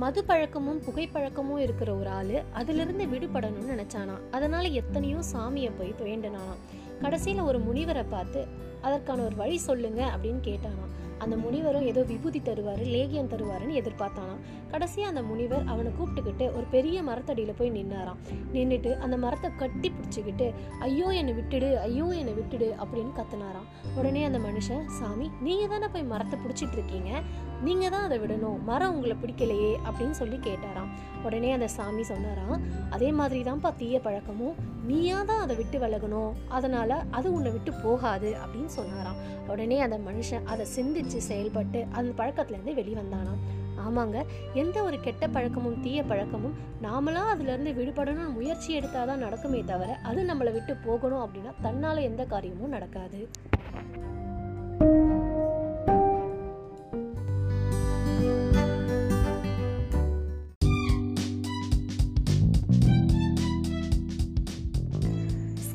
மது பழக்கமும் புகைப்பழக்கமும் இருக்கிற ஒரு ஆளு அதிலிருந்து விடுபடணும்னு நினைச்சானா? அதனால எத்தனையோ சாமியை போய் வேண்டினானாம். கடைசியில ஒரு முனிவரை பார்த்து அதற்கான ஒரு வழி சொல்லுங்க அப்படின்னு கேட்டானாம். அந்த முனிவரும் ஏதோ விபூதி தருவார் லேகியம் தருவாருன்னு எதிர்பார்த்தானாம். கடைசியாக அந்த முனிவர் அவனை கூப்பிட்டுக்கிட்டு ஒரு பெரிய மரத்தடியில் போய் நின்னாராம். நின்றுட்டு அந்த மரத்தை கட்டி பிடிச்சிக்கிட்டு ஐயோ என்னை விட்டுடு ஐயோ என்னை விட்டுடு அப்படின்னு கத்துனாராம். உடனே அந்த மனுஷன் சாமி நீங்கள் தானே போய் மரத்தை பிடிச்சிட்டு இருக்கீங்க? நீங்கள் தான் அதை விடணும். மரம் உங்களை பிடிக்கலையே அப்படின்னு சொல்லி கேட்டாராம். உடனே அந்த சாமி சொன்னாராம் அதே மாதிரி தான்ப்பா தீய பழக்கமும். நீயா தான் அதை விட்டு விலகணும். அதனால் அது உன்னை விட்டு போகாது அப்படின்னு சொன்னாராம். உடனே அந்த மனுஷன் அதை சிந்திச்சு செயல்பட்டு அந்த பழக்கத்துலேருந்து வெளிவந்தானா ஆமாங்க எந்த ஒரு கெட்ட பழக்கமும் தீய பழக்கமும் நாமளாக அதுலேருந்து விடுபடணும்னு முயற்சி எடுத்தாதான் நடக்குமே தவிர அது நம்மளை விட்டு போகணும் அப்படின்னா தன்னால் எந்த காரியமும் நடக்காது.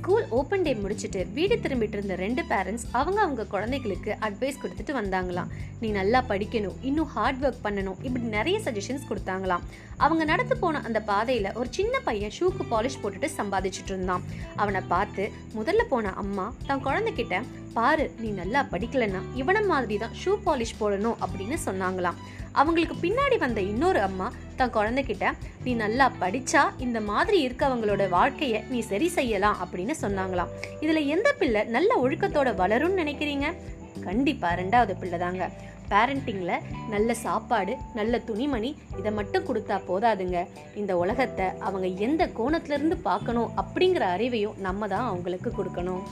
ஸ்கூல் ஓப்பன் டே முடிச்சுட்டு வீடு திரும்பிட்டு இருந்த ரெண்டு பேரண்ட்ஸ் அவங்க அவங்க குழந்தைகளுக்கு அட்வைஸ் கொடுத்துட்டு வந்தாங்களாம். நீ நல்லா படிக்கணும் இன்னும் ஹார்ட் ஒர்க் பண்ணணும் இப்படி நிறைய சஜஷன்ஸ் கொடுத்தாங்களாம். அவங்க நடந்து போன அந்த பாதையில ஒரு சின்ன பையன் ஷூக்கு பாலிஷ் போட்டுட்டு சம்பாதிச்சுட்டு இருந்தான். அவனை பார்த்து முதல்ல போன அம்மா தன் குழந்தைகிட்ட பாரு நீ நல்லா படிக்கலன்னா இவன மாதிரி தான் ஷூ பாலிஷ் போடணும் அப்படின்னு சொன்னாங்களாம். அவங்களுக்கு பின்னாடி வந்த இன்னொரு அம்மா தன் குழந்தைகிட்ட நீ நல்லா படிச்சா இந்த மாதிரி இருக்கவங்களோட வாழ்க்கையை நீ சரி செய்யலாம் அப்படின்னு சொன்னாங்களாம். இதுல எந்த பிள்ளை நல்ல ஒழுக்கத்தோட வளரும்னு நினைக்கிறீங்க? கண்டிப்பா ரெண்டாவது பிள்ளை தாங்க. பேரண்டிங்கில் நல்ல சாப்பாடு நல்ல துணிமணி இதை மட்டும் கொடுத்தா போதாதுங்க. இந்த உலகத்தை அவங்க எந்த கோணத்துலேருந்து பார்க்கணும் அப்படிங்கிற அறிவையும் நம்ம தான் அவங்களுக்கு கொடுக்கணும்.